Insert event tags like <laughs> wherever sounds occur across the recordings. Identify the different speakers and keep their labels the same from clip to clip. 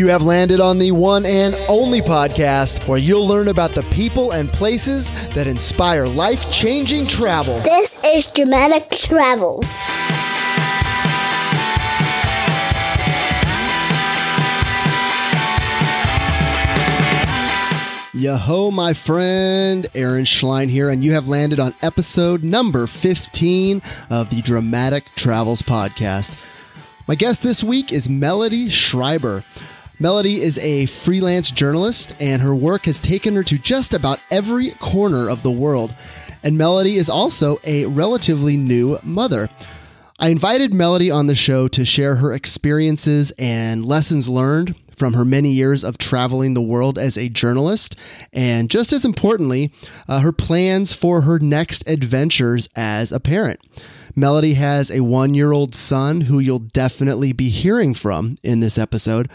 Speaker 1: You have landed on the one and only podcast where you'll learn about the people and places that inspire life changing travel.
Speaker 2: This is Dramatic Travels.
Speaker 1: Yo ho my friend, Aaron Schlein here, and you have landed on episode number 15 of the Dramatic Travels podcast. My guest this week is Melody Schreiber. Melody is a freelance journalist, and her work has taken her to just about every corner of the world. And Melody is also a relatively new mother. I invited Melody on the show to share her experiences and lessons learned from her many years of traveling the world as a journalist, and just as importantly, uh, her plans for her next adventures as a parent. Melody has a one year old son who you'll definitely be hearing from in this episode.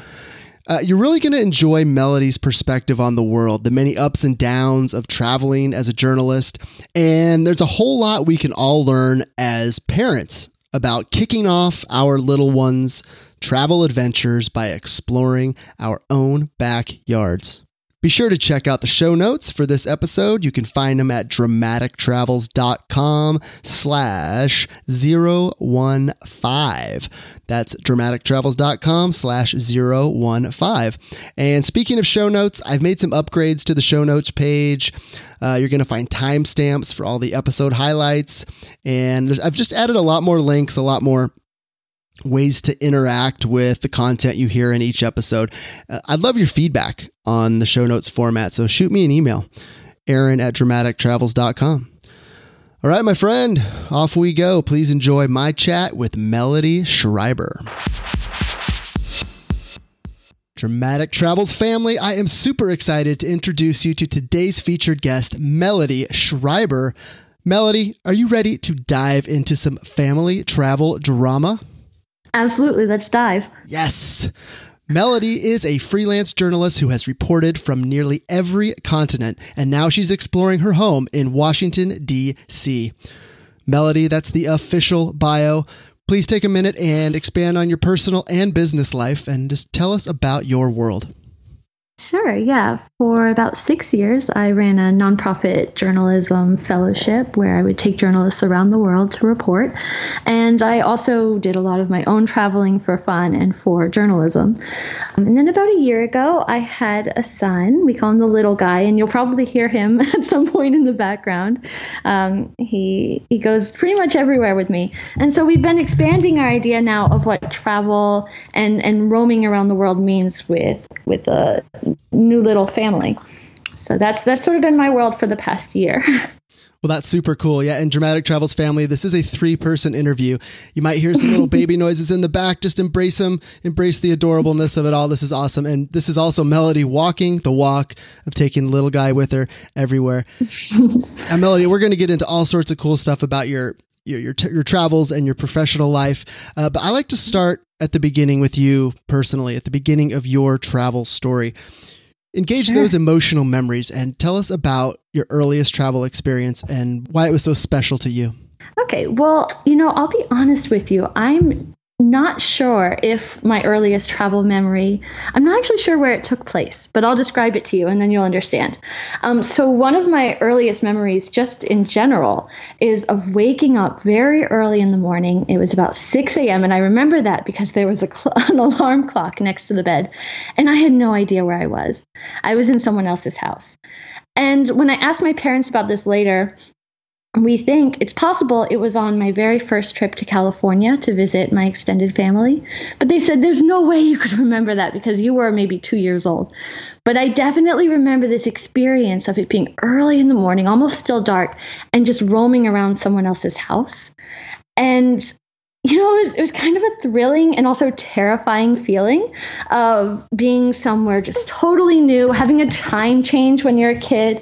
Speaker 1: Uh, you're really going to enjoy Melody's perspective on the world, the many ups and downs of traveling as a journalist, and there's a whole lot we can all learn as parents about kicking off our little ones' travel adventures by exploring our own backyards. Be sure to check out the show notes for this episode. You can find them at dramatictravels.com slash 015. That's dramatictravels.com slash 015. And speaking of show notes, I've made some upgrades to the show notes page. Uh, you're going to find timestamps for all the episode highlights. And I've just added a lot more links, a lot more ways to interact with the content you hear in each episode. Uh, I'd love your feedback on the show notes format, so shoot me an email, aaron at dramatictravels.com. All right, my friend, off we go. Please enjoy my chat with Melody Schreiber. Dramatic Travels family, I am super excited to introduce you to today's featured guest, Melody Schreiber. Melody, are you ready to dive into some family travel drama?
Speaker 3: Absolutely. Let's dive.
Speaker 1: Yes. Melody is a freelance journalist who has reported from nearly every continent, and now she's exploring her home in Washington, D.C. Melody, that's the official bio. Please take a minute and expand on your personal and business life and just tell us about your world.
Speaker 3: Sure, yeah. For about six years, I ran a nonprofit journalism fellowship where I would take journalists around the world to report. And I also did a lot of my own traveling for fun and for journalism. Um, and then about a year ago, I had a son. We call him the little guy, and you'll probably hear him <laughs> at some point in the background. Um, he, he goes pretty much everywhere with me. And so we've been expanding our idea now of what travel and, and roaming around the world means with, with a new little family. So that's that's sort of been my world for the past year. <laughs>
Speaker 1: Well, that's super cool. Yeah. And Dramatic Travels family, this is a three person interview. You might hear some little <laughs> baby noises in the back. Just embrace them, embrace the adorableness of it all. This is awesome. And this is also Melody walking the walk of taking the little guy with her everywhere. <laughs> and Melody, we're going to get into all sorts of cool stuff about your. Your your, t- your travels and your professional life, uh, but I like to start at the beginning with you personally, at the beginning of your travel story engage sure. those emotional memories and tell us about your earliest travel experience and why it was so special to you.
Speaker 3: Okay, well, you know, I'll be honest with you. I'm not sure if my earliest travel memory, I'm not actually sure where it took place, but I'll describe it to you and then you'll understand. Um, so, one of my earliest memories, just in general, is of waking up very early in the morning. It was about 6 a.m., and I remember that because there was cl- <laughs> an alarm clock next to the bed, and I had no idea where I was. I was in someone else's house. And when I asked my parents about this later, we think it's possible it was on my very first trip to California to visit my extended family. But they said there's no way you could <laughs> remember that because you were maybe two years old. But I definitely remember this experience of it being early in the morning, almost still dark, and just roaming around someone else's house. And you know, it was, it was kind of a thrilling and also terrifying feeling of being somewhere just totally new, having a time change when you're a kid.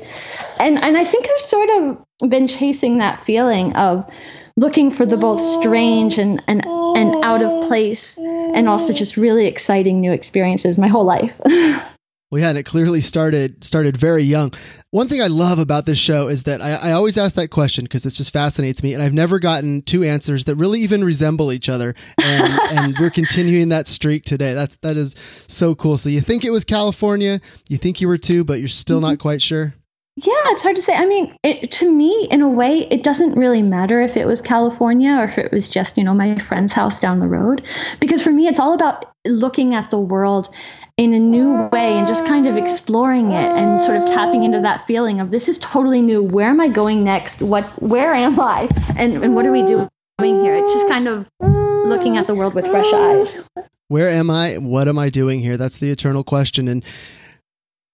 Speaker 3: And, and I think I've sort of been chasing that feeling of looking for the both strange and, and, and out of place and also just really exciting new experiences my whole life. <laughs>
Speaker 1: Well, yeah, and it clearly started started very young. One thing I love about this show is that I, I always ask that question because it just fascinates me, and I've never gotten two answers that really even resemble each other. And, <laughs> and we're continuing that streak today. That's that is so cool. So you think it was California, you think you were two, but you're still mm-hmm. not quite sure.
Speaker 3: Yeah, it's hard to say. I mean, it, to me, in a way, it doesn't really matter if it was California or if it was just, you know, my friend's house down the road. Because for me, it's all about looking at the world in a new way and just kind of exploring it and sort of tapping into that feeling of this is totally new. Where am I going next? What, where am I? And, and what are we doing here? It's just kind of looking at the world with fresh eyes.
Speaker 1: Where am I? What am I doing here? That's the eternal question. And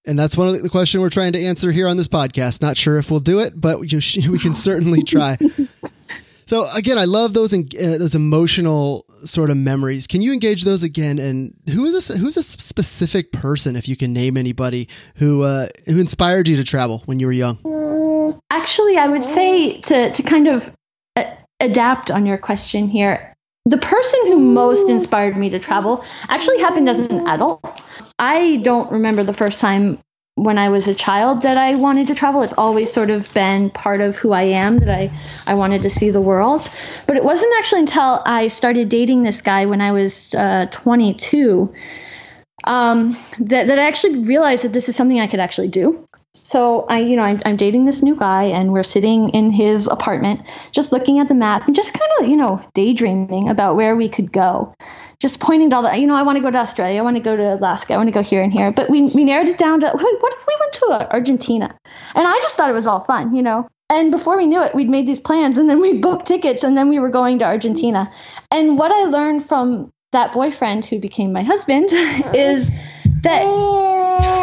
Speaker 1: and that's one of the question we're trying to answer here on this podcast. Not sure if we'll do it, but <laughs> we can certainly try. <laughs> so again, I love those uh, those emotional sort of memories. Can you engage those again? And who is this, who's a specific person, if you can name anybody, who uh, who inspired you to travel when you were young?
Speaker 3: Actually, I would say to to kind of adapt on your question here. The person who most inspired me to travel actually happened as an adult. I don't remember the first time when I was a child that I wanted to travel. It's always sort of been part of who I am that I, I wanted to see the world. But it wasn't actually until I started dating this guy when I was uh, 22 um, that, that I actually realized that this is something I could actually do. So I, you know, I'm, I'm dating this new guy, and we're sitting in his apartment, just looking at the map and just kind of, you know, daydreaming about where we could go just pointing to all that. You know, I want to go to Australia. I want to go to Alaska. I want to go here and here. But we, we narrowed it down to what if we went to uh, Argentina? And I just thought it was all fun, you know. And before we knew it, we'd made these plans and then we booked tickets and then we were going to Argentina. And what I learned from that boyfriend who became my husband <laughs> is that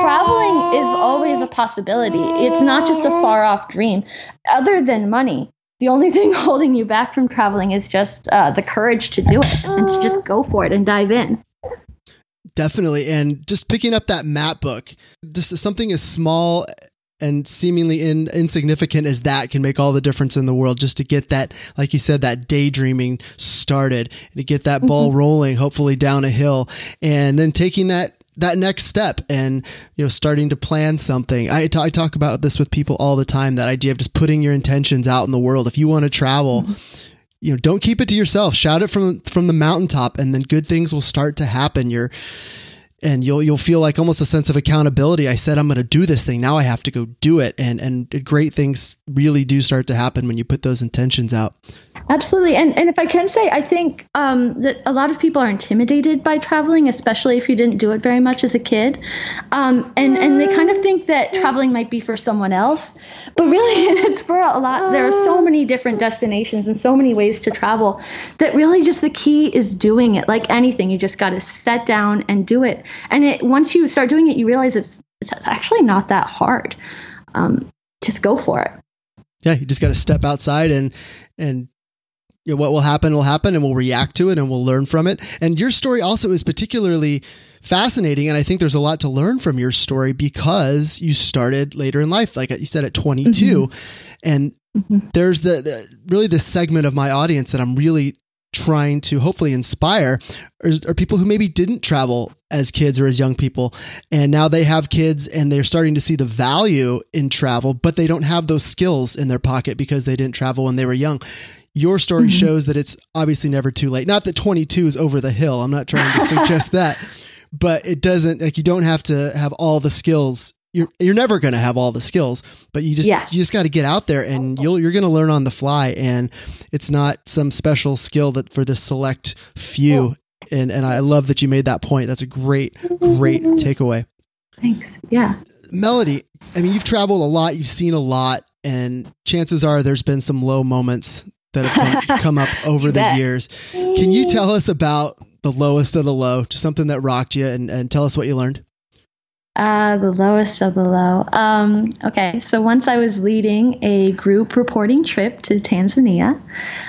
Speaker 3: traveling is always a possibility. It's not just a far off dream. Other than money, the only <laughs> thing holding you back from traveling is just uh, the courage to do it and to just go for it and dive in.
Speaker 1: Definitely. And just picking up that map book, just something as small and seemingly in, insignificant as that can make all the difference in the world just to get that, like you said, that daydreaming started and to get that ball mm-hmm. rolling, hopefully down a hill and then taking that that next step and you know starting to plan something. I, t- I talk about this with people all the time that idea of just putting your intentions out in the world. If you want to travel you know don't keep it to yourself. Shout it from from the mountaintop and then good things will start to happen. You're and you'll you'll feel like almost a sense of accountability. I said I'm going to do this thing. Now I have to go do it. And and great things really do start to happen when you put those intentions out.
Speaker 3: Absolutely. And and if I can say, I think um, that a lot of people are intimidated by traveling, especially if you didn't do it very much as a kid. Um, and and they kind of think that traveling might be for someone else, but really <laughs> it's for a lot. There are so many different destinations and so many ways to travel that really just the key is doing it. Like anything, you just got to set down and do it and it once you start doing it, you realize it's it's actually not that hard. Um, just go for it.
Speaker 1: Yeah, you just got to step outside and and you know, what will happen will happen, and we'll react to it, and we'll learn from it. And your story also is particularly fascinating, and I think there's a lot to learn from your story because you started later in life, like you said at 22, mm-hmm. and mm-hmm. there's the, the really this segment of my audience that I'm really trying to hopefully inspire are, are, people who maybe didn't travel as kids or as young people and now they have kids and they're starting to see the value in travel but they don't have those skills in their pocket because they didn't travel when they were young. Your story mm-hmm. shows that it's obviously never too late. Not that 22 is over the hill. I'm not trying to <laughs> suggest that but it doesn't like you don't have to have all the skills you're you're never going to have all the skills, but you just yeah. you just got to get out there and you'll you're going to learn on the fly and it's not some special skill that for this select few and and I love that you made that point. That's a great great mm-hmm. takeaway.
Speaker 3: Thanks. Yeah.
Speaker 1: Melody, I mean you've traveled a lot, you've seen a lot and chances are there's been some low moments that have come, <laughs> come up over the years. Can you tell us about the lowest of the low, just something that rocked you and, and tell us what you learned?
Speaker 3: Uh, the lowest of the low. Um, okay, so once I was leading a group reporting trip to Tanzania,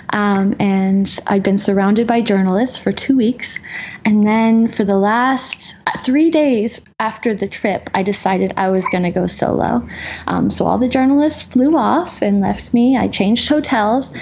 Speaker 3: um, and I'd been surrounded by journalists for two weeks. And then for the last three days after the trip, I decided I was going to go solo. Um, so all the journalists flew off and left me. I changed hotels.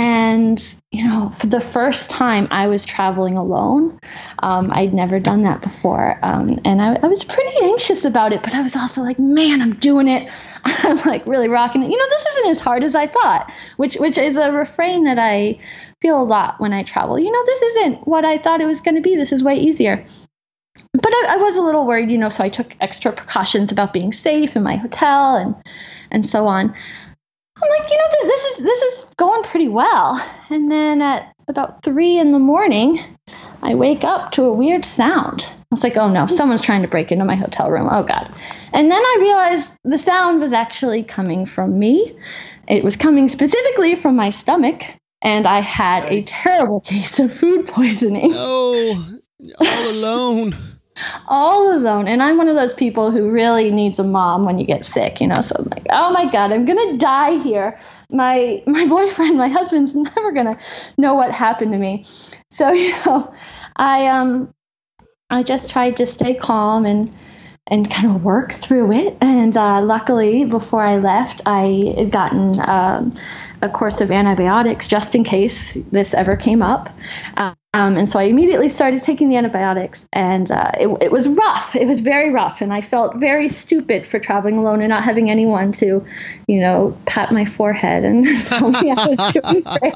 Speaker 3: And you know, for the first time, I was traveling alone. Um, I'd never done that before. Um, and I, I was pretty anxious about it, but I was also like, man, I'm doing it. <laughs> I'm like really rocking it. You know, this isn't as hard as I thought, which which is a refrain that I feel a lot when I travel. You know, this isn't what I thought it was going to be. This is way easier. But I, I, was a little worried, you know, so I took extra precautions about being safe in my hotel and and so on. I'm like, you know, this is this is going pretty well. And then at about three in the morning, I wake up to a weird sound. I was like, oh no, someone's trying to break into my hotel room. Oh God. And then I realized the sound was actually coming from me. It was coming specifically from my stomach. And I had a terrible case of food poisoning.
Speaker 1: Oh, all alone. <laughs>
Speaker 3: all alone. And I'm one of those people who really needs a mom when you get sick, you know. So I'm like, oh my God, I'm gonna die here. My <laughs> my boyfriend, my husband's <laughs> never gonna know what happened to me. So, <laughs> you know, I um I just tried to stay calm and and kind of work through it. And uh, luckily, before I left, I had gotten uh, a course of antibiotics just in case this ever came up. Um, and so I immediately started taking the antibiotics, and uh, it, it, was rough. It was very rough, and I felt very stupid for traveling alone and not having anyone to, you know, pat my forehead and <laughs> tell me I was doing great.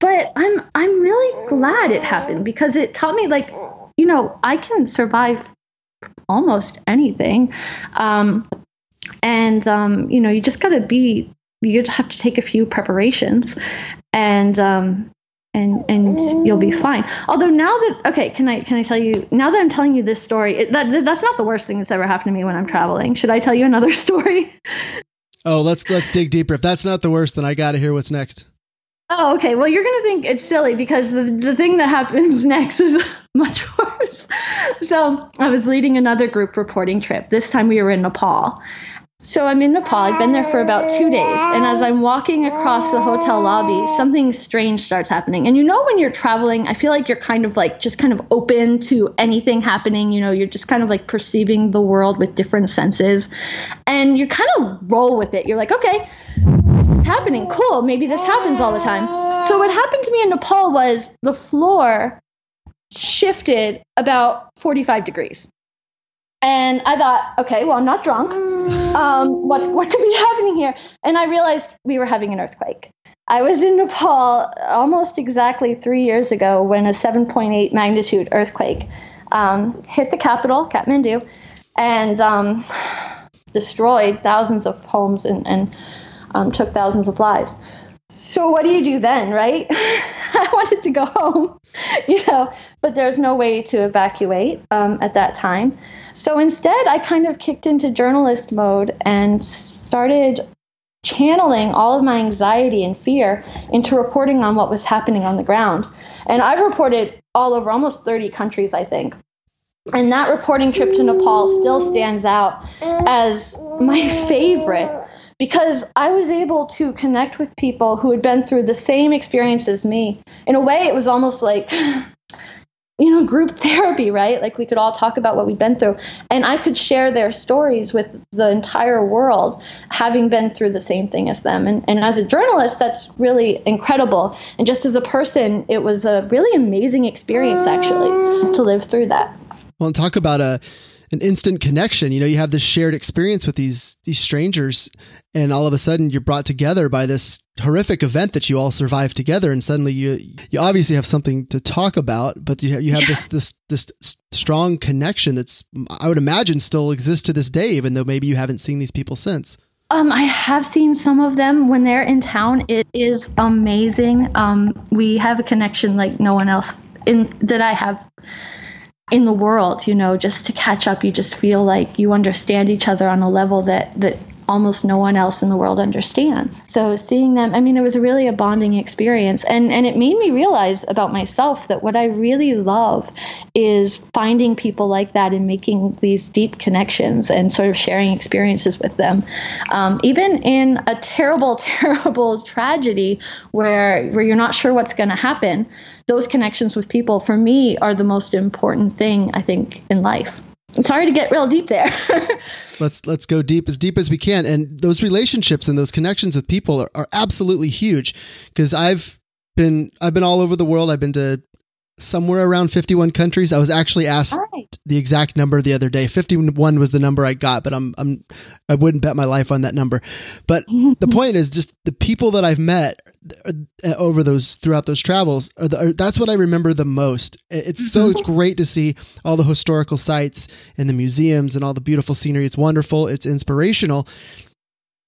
Speaker 3: But I'm I'm really glad it happened because it taught me like, you know, I can survive almost anything. Um, and um, you know, you just got to be. You have to take a few preparations, and um, and and you'll be fine. Although now that okay, can I can I tell you now that I'm telling you this story? It, that that's not the worst thing that's ever happened to me when I'm traveling. Should I tell you another <laughs> story?
Speaker 1: Oh, let's let's dig deeper. If that's not the worst, then I got to hear what's next.
Speaker 3: Oh, okay. Well, you're gonna think it's silly because the the thing that happens <laughs> next is <laughs> much worse. So I was leading another group reporting trip. This time we were in Nepal. So I'm in Nepal. I've been there for about two days. And as I'm walking across the hotel lobby, something strange starts happening. And you know, when you're traveling, I feel like you're kind of like just kind of open to anything happening. You know, you're just kind of like perceiving the world with different senses. And you kind of roll with it. You're like, okay, happening. Cool. Maybe this happens all the time. So what happened to me in Nepal was the floor shifted about 45 degrees. And I thought, okay, well, I'm not drunk. Um, what, what could be <laughs> happening here? And I realized we were having an earthquake. I was in Nepal almost exactly three years ago when a 7.8 magnitude earthquake um, hit the capital, Kathmandu, and um, <sighs> destroyed thousands of homes and, and um, took thousands of lives. So what do you do then, right? <laughs> I wanted to go home, <laughs> you know, but there's no way to evacuate um, at that time. So instead, I kind of kicked into journalist mode and started channeling all of my anxiety and fear into reporting on what was happening on the ground. And I've reported all over almost 30 countries, I think. And that reporting trip to Nepal still stands out as my favorite because I was able to connect with people who had been through the same experience as me. In a way, it was almost like, <sighs> you know, group <laughs> therapy, right? Like we could all talk about what we'd been through. And I could share their stories with the entire world, having been through the same thing as them. And, and as a journalist, that's really incredible. And just as a person, it was a really amazing experience, actually, to ah. live through that.
Speaker 1: Well, talk about a an instant connection. You know, you have this shared experience with these these strangers, and all of a sudden you're brought together by this horrific event that you all survived together, and suddenly you you obviously have something to talk about, but you have, you have yeah. this this this strong connection that's I would imagine still exists to this day, even though maybe you haven't seen these people since.
Speaker 3: Um, I have seen some of them when they're in town. It is amazing. Um, we have a connection like no one else in that I have in the world, you know, just to catch up, you just feel like you understand each other on a level that that almost no one else in the world understands. So seeing them, I mean, it was really a bonding experience. And, and it made me realize about myself that what I really love is finding people like that and making these deep connections and sort of sharing experiences with them. Um, even in a terrible, <laughs> terrible tragedy where, where you're not sure what's going to happen, those connections with people for me are the most important thing I think in life. Sorry to get real deep there. <laughs>
Speaker 1: let's let's go deep as deep as we can, and those relationships and those connections with people are, are absolutely huge. Because I've been I've been all over the world. I've been to somewhere around 51 countries. I was actually asked right. The exact number the other day. 51 was the number I got, but I'm I'm I wouldn't bet my life on that number. But the <laughs> point is just the people that I've met uh, over those throughout those travels are, the, are that's what I remember the most. It's so it's great to see all the historical sites and the museums and all the beautiful scenery. It's wonderful. It's inspirational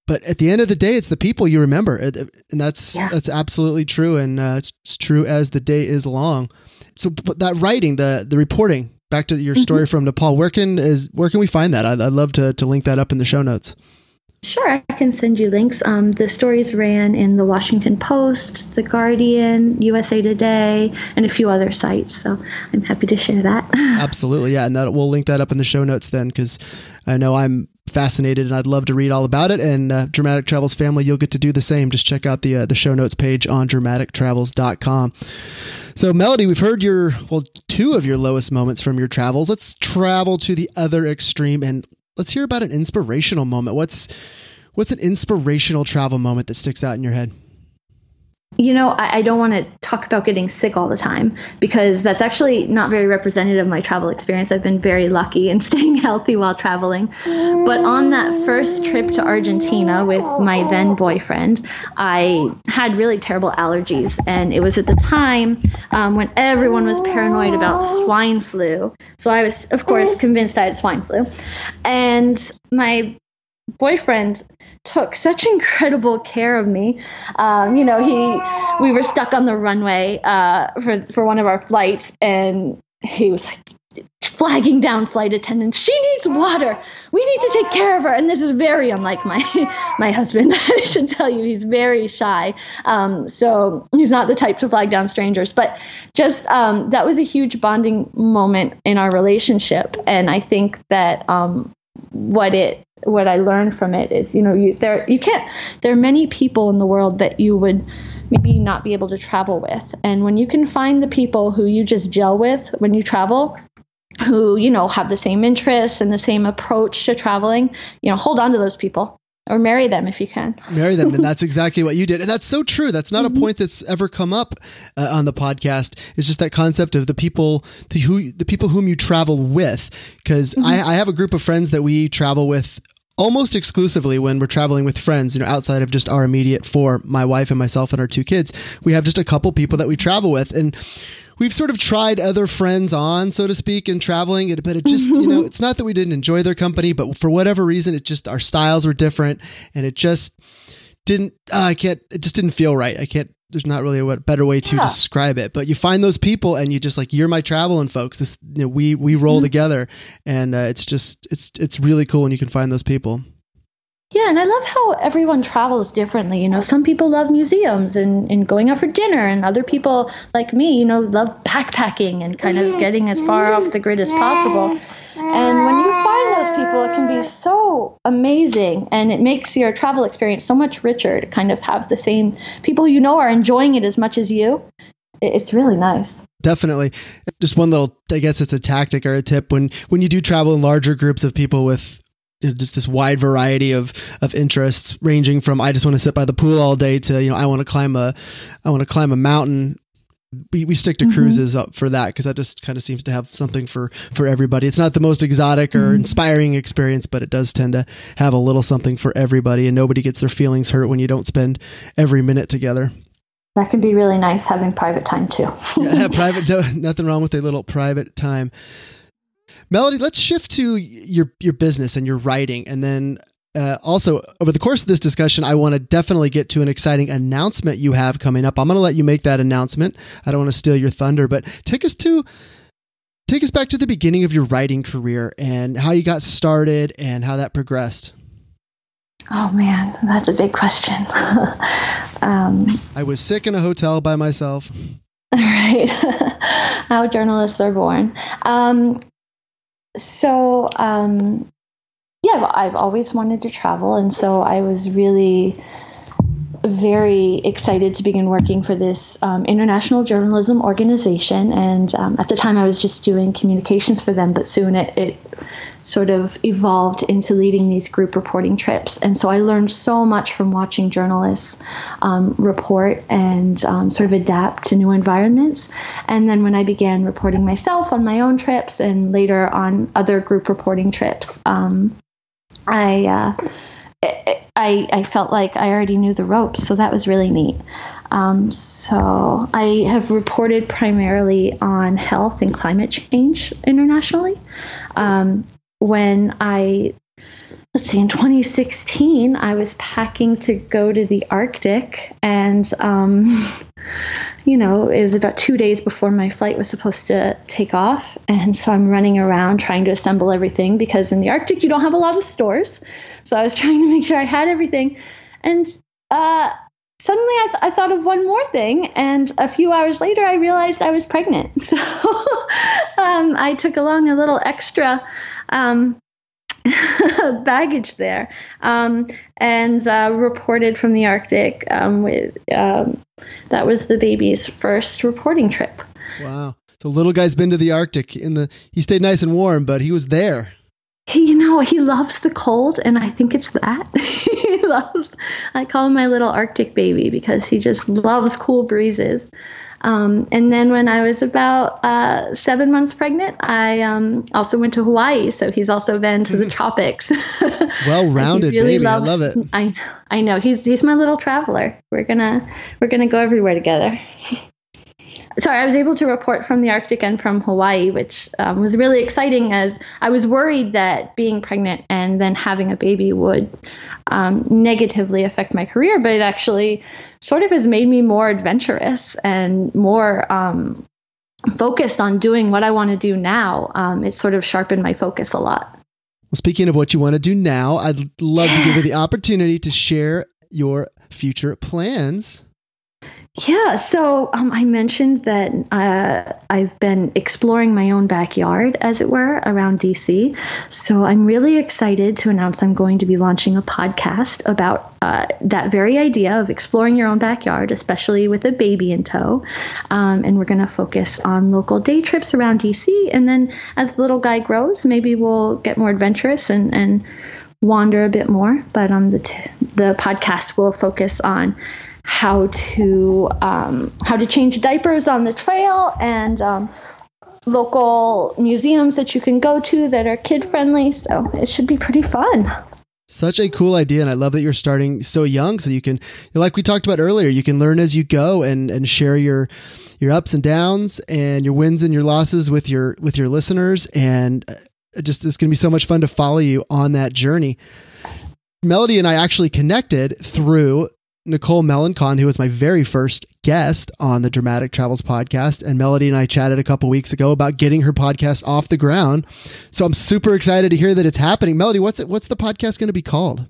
Speaker 1: but at the end of the day, it's the people you remember, and that's yeah. that's absolutely true, and uh, it's, it's, true as the day is long. So that writing, the the reporting, back to your story mm-hmm. from Nepal, where can is where can we find that? I'd, I'd love to to link that up in the show notes.
Speaker 3: Sure, I can send you links. Um, the stories ran in the Washington Post, The Guardian, USA Today, and a few other sites. So I'm happy to share that. <laughs>
Speaker 1: Absolutely, yeah, and that we'll link that up in the show notes then, because I know I'm fascinated and I'd love to read all about it. And uh, Dramatic Travels family, you'll get to do the same. Just check out the uh, the show notes page on dramatictravels.com. So, Melody, we've heard your well two of your lowest moments from your travels. Let's travel to the other extreme and let's hear about an inspirational moment. What's what's an inspirational travel moment that sticks out in your head?
Speaker 3: You know, I, I don't want to talk about getting sick all the time because that's actually not very representative of my travel experience. I've been very lucky in <laughs> staying healthy while traveling. But on that first trip to Argentina with my then boyfriend, I had really terrible allergies. And it was at the time um, when everyone was paranoid about swine flu. So I was, of course, convinced I had swine flu. And my boyfriend took such incredible care of me. Um, you know, he we were stuck on the runway uh, for for one of our flights, and he was like flagging down flight attendants. She needs water. We need to take care of her. And this is very unlike my <laughs> my husband. <laughs> I should tell you, he's very shy. Um, so he's not the type to flag down strangers. But just um, that was a huge bonding moment in our relationship, and I think that um, what it what I learned from it is, you know, you there you can't there are many people in the world that you would maybe not be able to travel with. And when you can find the people who you just gel with when you travel, who, you know, have the same interests and the same approach to traveling, you know, hold on to those people or marry them if you can.
Speaker 1: marry them, and <laughs> that's exactly what you did, and that's so true. That's not mm-hmm. a point that's ever come up uh, on the podcast. It's just that concept of the people the who the people whom you travel with. Because mm-hmm. I, I have a group of friends that we travel with almost exclusively when we're traveling with friends, you know, outside of just our immediate four, my wife and myself and our two kids, we have just a couple people that we travel with. And we've sort of tried other friends on, so to speak, in traveling, but it just, you know, it's not that we didn't enjoy their company, but for whatever reason, it just, our styles were different and it just didn't, uh, I can't, it just didn't feel right. I can't there's not really a better way to yeah. describe it but you find those people and you just like you're my traveling folks this you know, we we roll mm-hmm. together and uh, it's just it's it's really cool when you can find those people
Speaker 3: yeah, and I love how everyone travels differently. You know, some people love museums and, and going out for dinner, and other people, like me, you know, love backpacking and kind of getting as far off the grid as possible. And when you find those people, it can be so amazing and it makes your travel experience so much richer to kind of have the same people you know are enjoying it as much as you. It's really nice.
Speaker 1: Definitely. Just one little, I guess it's a tactic or a tip when, when you do travel in larger groups of people with just this wide variety of of interests ranging from I just want to sit by the pool all day to you know I want to climb a I want to climb a mountain we, we stick to mm-hmm. cruises up for that because that just kind of seems to have something for for everybody. It's not the most exotic or mm-hmm. inspiring experience, but it does tend to have a little something for everybody, and nobody gets their feelings hurt when you don't spend every minute together.
Speaker 3: That can be really nice having private time too.
Speaker 1: yeah, <laughs> private. No, nothing wrong with a little private time. Melody, let's shift to your your business and your writing, and then uh, also, over the course of this discussion, I want to definitely get to an exciting announcement you have coming up. I'm going to let you make that announcement. I don't want to steal your thunder, but take us to take us back to the beginning of your writing career and how you got started and how that progressed.
Speaker 3: Oh man, that's a big question. <laughs> um,
Speaker 1: I was sick in a hotel by myself. <laughs>
Speaker 3: Right, <laughs> how journalists are born. Um, so um, yeah, I've always wanted to travel, and so I was really very excited to begin working for this um, international journalism organization. And um, at the time, I was just doing communications for them, but soon it, it sort of evolved into leading these group reporting trips. And so I learned so much from watching journalists um, report and um, sort of adapt to new environments. And then when I began reporting myself on my own trips and later on other group reporting trips, um, I. Uh, I, I felt like I already knew the ropes, so that was really neat. Um, so I have reported primarily on health and climate change internationally. Um, when I let's see, in 2016, I was packing to go to the Arctic, and um, <laughs> you know, it was about two days before my flight was supposed to take off, and so I'm running around trying to assemble everything because in the Arctic you don't have a lot of stores, so I was <laughs> trying to make sure I had everything, and uh, suddenly I, th- I, thought of one more thing. And a few hours later i realized i was pregnant. <laughs> So um, i took along a little extra um, <laughs> baggage there um, and uh, reported from the arctic um, with um, that was the baby's first reporting trip
Speaker 1: wow so little guy's been to the arctic in the he stayed nice and warm but he was there
Speaker 3: he, you know, he loves the cold, and I think it's that. <laughs> he loves, I call him my little Arctic baby because he just loves cool breezes. Um, and then when I was about uh, seven months pregnant, I um, also went to Hawaii. So he's also been to the <laughs> tropics. <laughs>
Speaker 1: well rounded really baby. Loves, I love it.
Speaker 3: I, I know. He's, he's my little traveler. We're gonna, we're gonna go everywhere together. <laughs> sorry, I was able to report from the Arctic and from Hawaii, which um, was really exciting as I was worried that being pregnant and then having a baby would um, negatively affect my career, but it actually sort of has made me more adventurous and more um, focused on doing what I want to do now. Um, it sort of sharpened my focus a lot.
Speaker 1: Well, speaking of what you want to do now, I'd love to give you <sighs> the opportunity to share your future plans.
Speaker 3: Yeah, so um, I mentioned that uh, I've been exploring my own backyard, as it were, around DC. So I'm really excited to announce I'm going to be launching a podcast about uh, that very idea of exploring your own backyard, especially with a baby in tow. Um, and we're going to focus on local day trips around DC. And then as the little guy grows, maybe we'll get more adventurous and, and wander a bit more. But um, the, t- the podcast will focus on how to um, how to change diapers on the trail and um, local museums that you can go to that are kid friendly. So it should be pretty fun.
Speaker 1: Such a cool idea, and I love that you're starting so young, so you can, like we talked about earlier, you can learn as you go and and share your your ups and downs and your wins and your losses with your with your listeners, and uh, just it's going to be so much fun to follow you on that journey. Melody and I actually connected through Nicole Melancon, who was my very first guest on the Dramatic Travels podcast, and Melody and I chatted a couple weeks ago about getting her podcast off the ground. So I'm super excited to hear that it's happening. Melody, what's it, what's the podcast going to be called?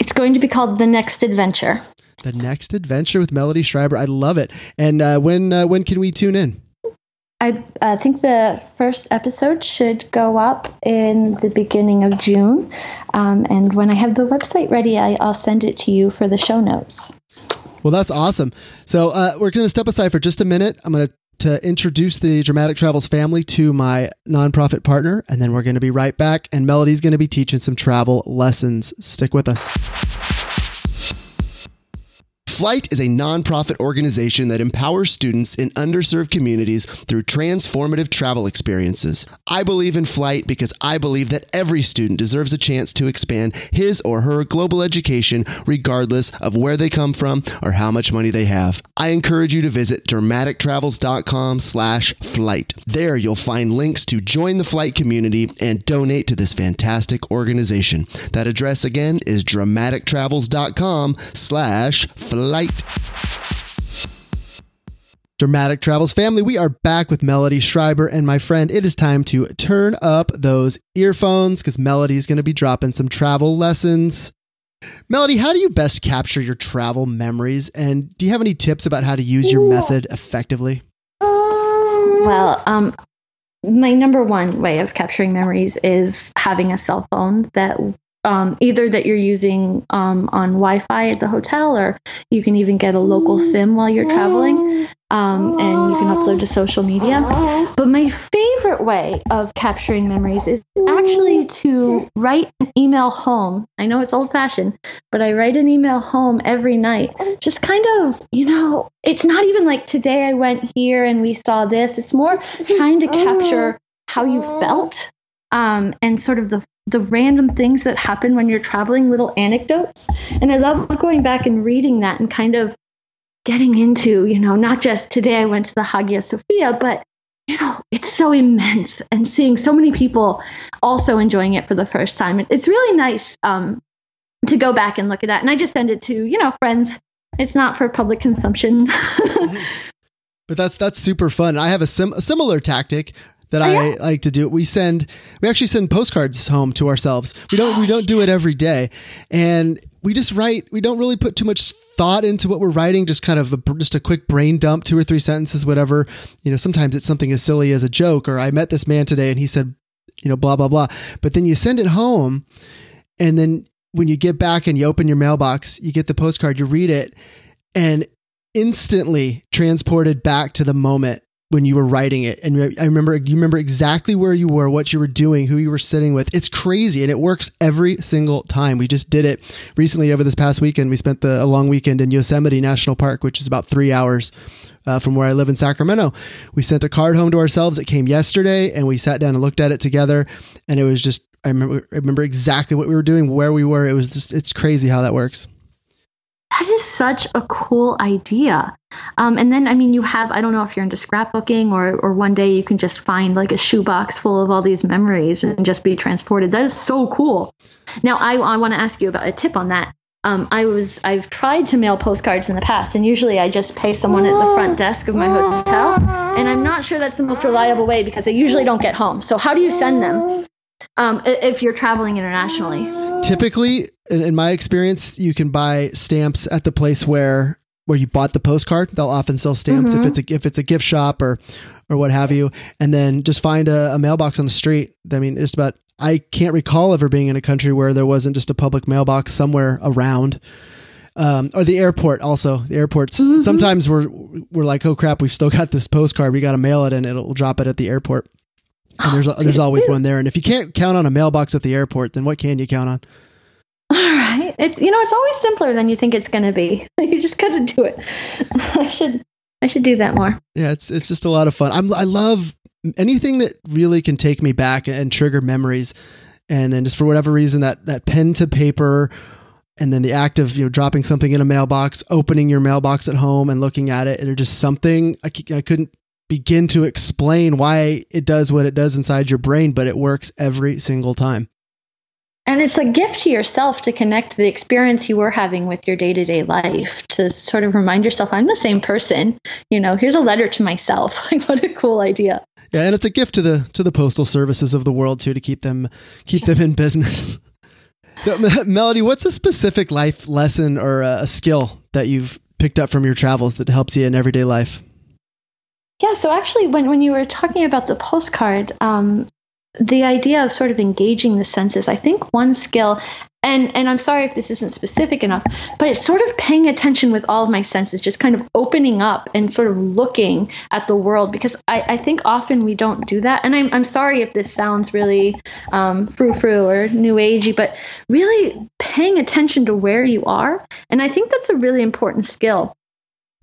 Speaker 3: It's going to be called The Next Adventure.
Speaker 1: The Next Adventure with Melody Schreiber. I love it. And uh, when uh, when can we tune in?
Speaker 3: I uh, think the first episode should go up in the beginning of June. Um, and when I have the website ready, I, will send it to you for the show notes.
Speaker 1: Well, that's awesome. So uh, we're going to step aside for just a minute. I'm going to to introduce the Dramatic Travels family to my nonprofit partner, and then we're going to be right back. And Melody's going to be teaching some travel lessons. Stick with us. Flight is a nonprofit organization that empowers students in underserved communities through transformative travel experiences. I believe in Flight because I believe that every student deserves a chance to expand his or her global education regardless of where they come from or how much money they have. I encourage you to visit dramatictravels.com slash flight. There you'll find links to join the Flight community and donate to this fantastic organization. That address again is dramatictravels.com slash flight light. Dramatic Travels family, we are back with Melody Schreiber and my friend. It is time to turn up those earphones because Melody is going to be dropping some travel lessons. Melody, how do you best capture your travel memories? And do you have any tips about how to use your method effectively?
Speaker 3: Well, um, my number one way of capturing memories is having a cell phone that um, either that you're using um, on Wi-Fi at the hotel, or you can even get a local SIM while you're traveling, um, and you can upload to social media. But my favorite way of capturing memories is actually to write an email home. I know it's old-fashioned, but I write an email home every night. Just kind of, you know, it's not even like today I went here and we saw this. It's more trying to capture how you felt um, and sort of the the random things that happen when you're traveling, little anecdotes. And I love going back and reading that and kind of getting into, you know, not just today I went to the Hagia Sophia, but you know, it's so immense and seeing so many people also enjoying it for the first time. It's really nice um, to go back and look at that. And I just send it to, you know, friends. It's not for public consumption. <laughs>
Speaker 1: but that's that's super fun. I have a, sim- a similar tactic that oh, I like to do. We send we actually send postcards home to ourselves. We don't we don't do it every day, and we just write. We don't really put too much thought into what we're writing. Just kind of a, just a quick brain dump, two or three sentences, whatever. You know, sometimes it's something as silly as a joke, or I met this man today and he said, you know, blah blah blah. But then you send it home, and then when you get back and you open your mailbox, you get the postcard, you read it, and instantly transported back to the moment when you were writing it and i remember you remember exactly where you were what you were doing who you were sitting with. It's crazy and it works every single time. We just did it recently over this past weekend. We spent the a long weekend in yosemite national park which is about three hours uh, from where i live in sacramento. We sent a card home to ourselves. It came yesterday and we sat down and looked at it together and it was just i remember I remember exactly what we were doing where we were. It was just it's crazy how that works
Speaker 3: that is such a cool idea. Um, and then, I mean, you have, I don't know if you're into scrapbooking or, or one day you can just find like a shoebox full of all these memories and just be transported. That is so cool. Now, I, I want to ask you about a tip on that. Um, I was, I've tried to mail postcards in the past, and usually I just pay someone at the front desk of my hotel. And I'm not sure that's the most reliable way because they usually don't get home. So, how do you send them um, if you're traveling internationally?
Speaker 1: Typically, in, my experience, you can buy stamps at the place where where you bought the postcard. They'll often sell stamps mm-hmm. if it's a if it's a gift shop or or what have you, and then just find a, a mailbox on the street. I mean, just about. I can't recall ever being in a country where there wasn't just a public mailbox somewhere around. Um, or the airport also the airports mm-hmm. sometimes we're we're like oh crap we've still got this postcard we got to mail it and it'll drop it at the airport and there's there's <laughs> always one there and if you can't count on a mailbox at the airport then what can you count on
Speaker 3: all right. It's you know, it's always simpler than you think it's going to be. <laughs> you just got to do it. <laughs> I should I should do that more.
Speaker 1: Yeah, it's it's just a lot of fun. I'm I love anything that really can take me back and trigger memories. And then just for whatever reason that that pen to paper and then the act of you know dropping something in a mailbox, opening your mailbox at home and looking at it, or just something I, I couldn't begin to explain why it does what it does inside your brain, but it works every single time.
Speaker 3: And it's a gift to yourself to connect the experience you were having with your day to day life to sort of remind yourself, I'm the same person. You know, here's a letter to myself. <laughs> Like, what a cool idea.
Speaker 1: Yeah, and it's a gift to the to the postal services of the world too to keep them keep them in business. <laughs> Melody, what's a specific life lesson or a skill that you've picked up from your travels that helps you in everyday life?
Speaker 3: Yeah, so actually, when, when you were talking about the postcard, um, the idea of sort of engaging the senses i think one skill and and i'm sorry if this isn't specific enough but it's sort of paying attention with all of my senses just kind of opening up and sort of looking at the world because i, I think often we don't do that. And i'm, I'm sorry if this sounds really um, frou-frou or new agey but really paying attention to where you are. And i think that's a really important skill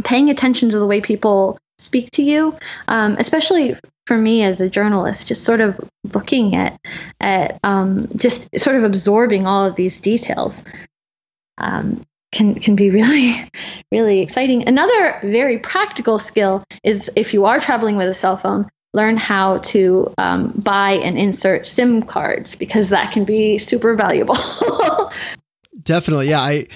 Speaker 3: paying attention to the way people speak to you, um, especially for me as a journalist, just sort of looking at at um, just sort of absorbing all of these details. Um, can can be <laughs> really really exciting. Another very practical skill is if you are traveling with a cell phone, learn how to um, buy and insert SIM cards because that can be super valuable. <laughs>
Speaker 1: Definitely, yeah. I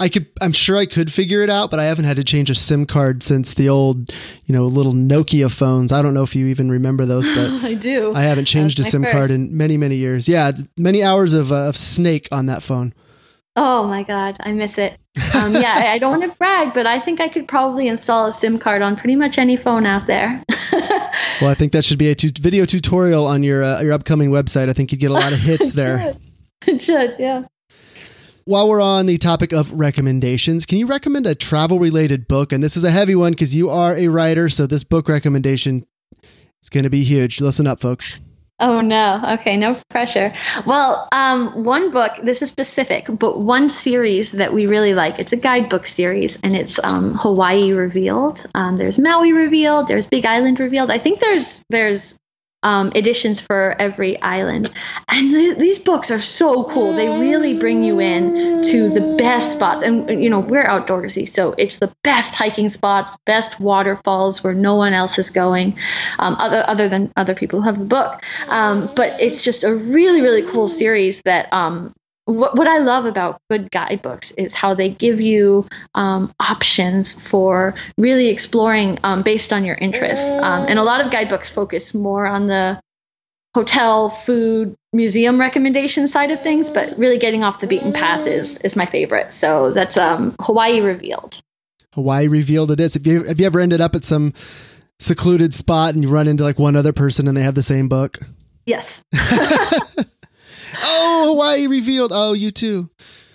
Speaker 1: I could, I'm sure I could figure it out, but I haven't had to change a SIM card since the old, you know, little Nokia phones. I don't know if you even remember those, but <laughs>
Speaker 3: I do.
Speaker 1: I haven't changed a SIM first. card in many, many years. Yeah, many hours of, uh, of Snake on that phone.
Speaker 3: Oh my God, I miss it. Um, yeah, I, I don't want to <laughs> brag, but I think I could probably install a SIM card on pretty much any phone out there. <laughs>
Speaker 1: well, I think that should be a tu- video tutorial on your uh, your upcoming website. I think you'd get a lot of hits there.
Speaker 3: it should, yeah.
Speaker 1: While we're on the topic of recommendations, can you recommend a travel related book? And this is a heavy one because you are a writer, so this book recommendation is going to be huge. Listen up, folks.
Speaker 3: Oh no. Okay, no pressure. Well, um, one book, this is specific, but one series that we really like. It's a guidebook series and it's um, Hawaii Revealed. Um, there's Maui Revealed, there's Big Island Revealed. I think there's there's um, editions for every island. And th- these books are so cool. They really bring you in to the best spots. And, you know, we're outdoorsy, so it's the best hiking spots, best waterfalls where no one else is going, um, other, other than other people who have the book. Um, but it's just a really, really cool series that um, what, what I love about good guidebooks is how they give you um, options for really exploring um, based on your interests. Um, and a lot of guidebooks focus more on the hotel, food, museum recommendation side of things, but really getting off the beaten path is is my favorite. So that's um, Hawaii Revealed.
Speaker 1: Hawaii Revealed it is. Have you, have you ever ended up at some secluded spot and you run into like one other person and they have the same book?
Speaker 3: Yes. <laughs> <laughs>
Speaker 1: oh, Hawaii revealed. Oh, you too.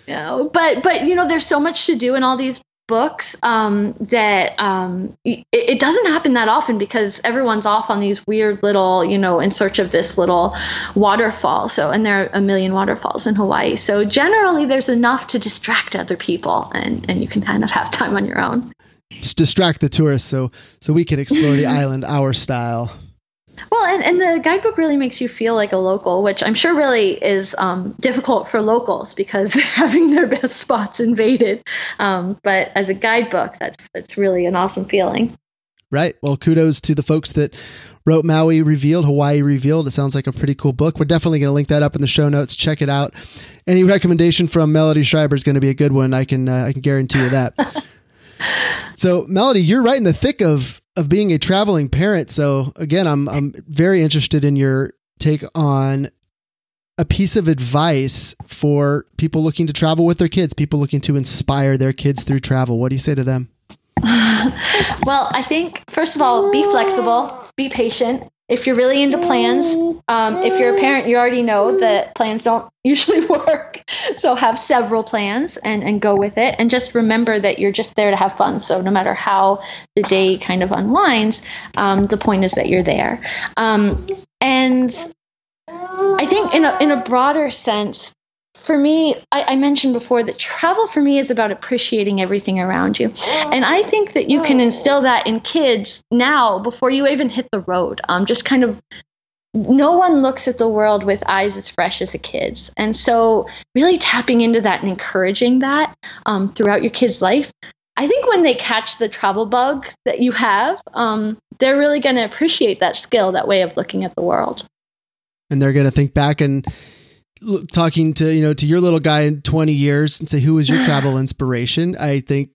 Speaker 3: Yeah, but but you know, there's so much to do in all these books um, that um, it, it, doesn't happen that often because everyone's off on these weird little, you know, in search of this little waterfall. So, and there are a million waterfalls in Hawaii. So, generally, there's enough to distract other people, and and you can kind of have time on your own.
Speaker 1: Just distract the tourists, so so we can explore the <laughs> island our style.
Speaker 3: Well, and, and the guidebook really makes you feel like a local, which I'm sure really is um, difficult for locals because <laughs> they're having their best spots invaded. Um, but as a guidebook, that's that's really an awesome feeling.
Speaker 1: Right. Well, kudos to the folks that wrote Maui Revealed, Hawaii Revealed. It sounds like a pretty cool book. We're definitely going to link that up in the show notes. Check it out. Any recommendation from Melody Schreiber is going to be a good one. I can uh, I can guarantee you that. <laughs> so, Melody, you're right in the thick of of being a traveling parent. So again, I'm I'm very interested in your take on a piece of advice for people looking to travel with their kids, people looking to inspire their kids through travel. What do you say to them? <laughs>
Speaker 3: well, I think first of all, be flexible, be patient, if you're really into plans, um, if you're a parent, you already know that plans don't <laughs> usually work. So have several plans and, and go with it. And just remember that you're just there to have fun. So no matter how the day kind of unwinds, um, the point is that you're there. Um, and I think in a, in a broader sense, for me, I, I, mentioned before that travel for me is about appreciating everything around you. And I think that you can instill that in kids now before you even hit the road. Um, just kind of no one looks at the world with eyes as fresh as a kid's. And so, really tapping into that and encouraging that um, throughout your kid's life. I think when they catch the travel bug that you have, um, they're really going to appreciate that skill, that way of looking at the world.
Speaker 1: And they're going to think back and talking to you know to your little guy in 20 years and say who was your <sighs> travel inspiration? I think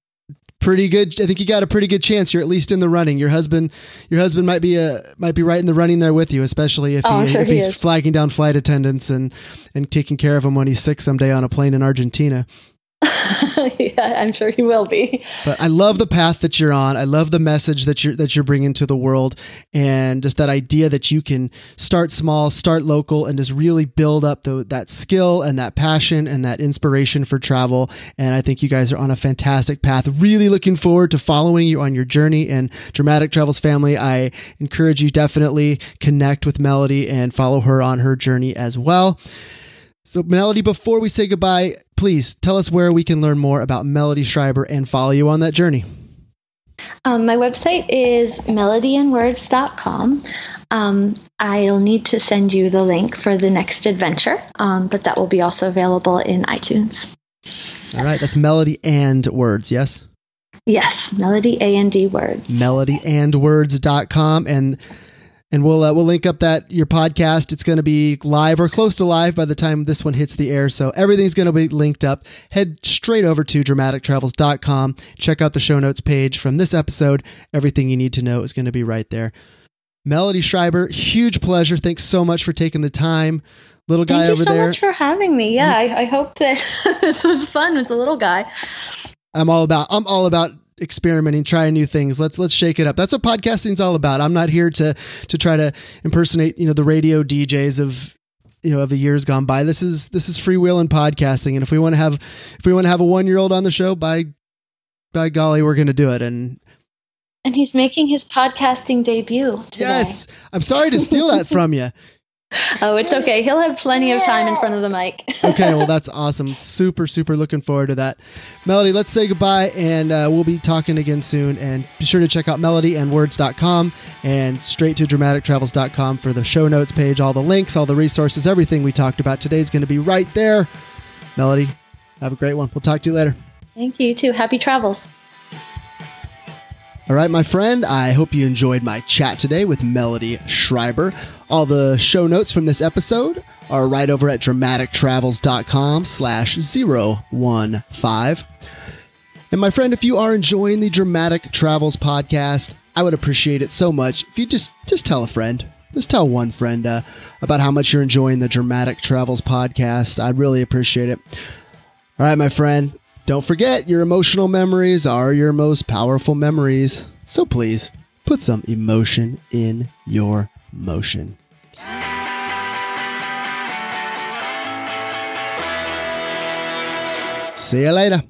Speaker 1: pretty good i think you got a pretty good chance. You're at least in the running. Your husband your husband might be a might be right in the running there with you especially if,
Speaker 3: oh,
Speaker 1: he,
Speaker 3: sure
Speaker 1: if
Speaker 3: he
Speaker 1: he's
Speaker 3: is.
Speaker 1: flagging down flight attendants and and taking care of him when he's sick someday on a plane in argentina <laughs>
Speaker 3: yeah, I'm sure he will be.
Speaker 1: But I love the path that you're on. I love the message that you're that you're bringing to the world, and just that idea that you can start small, start local, and just really build up the, that skill and that passion and that inspiration for travel. And I think you guys are on a fantastic path. Really looking forward to following you on your journey. And Dramatic Travels family, I encourage you definitely connect with Melody and follow her on her journey as well. So, Melody, before we say goodbye, please tell us where we can learn more about Melody Schreiber and follow you on that journey.
Speaker 3: Um, my website is melodyandwords.com. Um, I'll need to send you the link for the next adventure, um, but that will be also available in iTunes.
Speaker 1: All right, that's Melody and Words, yes?
Speaker 3: Yes, Melody A and D Words.
Speaker 1: Melodyandwords.com. And and we'll uh, we'll link up that your podcast. It's going to be live or close to live by the time this one hits the air. So everything's going to be linked up. Head straight over to dramatictravels.com. Check out the show notes page from this episode. Everything you need to know is going to be right there. Melody Schreiber, huge pleasure. Thanks so much for taking the time. Little guy over there.
Speaker 3: Thank you so
Speaker 1: there.
Speaker 3: much for having me. Yeah, I, I hope that <laughs> this was fun with the little guy.
Speaker 1: I'm all about I'm all about experimenting, trying new things. Let's let's shake it up. That's what podcasting's all about. I'm not here to to try to impersonate, you know, the radio DJs of you know of the years gone by. This is this is freewheeling podcasting, and if we want to have if we want to have a one year old on the show, by by golly, we're going to do it. And
Speaker 3: and he's making his podcasting debut. Today.
Speaker 1: yes, I'm sorry to steal that from you. <laughs>
Speaker 3: Oh, it's okay. He'll have plenty of time in front of the mic. <laughs>
Speaker 1: okay, well, that's awesome. Super, super looking forward to that. Melody, let's say goodbye, and uh, we'll be talking again soon. And be sure to check out melodyandwords.com and straight to dramatictravels.com for the show notes page. All the links, all the resources, everything we talked about today is going to be right there. Melody, have a great one. We'll talk to you later.
Speaker 3: Thank you, too. Happy travels.
Speaker 1: All right, my friend, I hope you enjoyed my chat today with Melody Schreiber. All the show notes from this episode are right over at dramatictravels.com slash 015. And my friend, if you are enjoying the Dramatic Travels podcast, I would appreciate it so much if you just just tell a friend. Just tell one friend uh, about how much you're enjoying the Dramatic Travels podcast. I'd really appreciate it. All right, my friend, don't forget, your emotional memories are your most powerful memories. So please, put some emotion in your motion. See you later.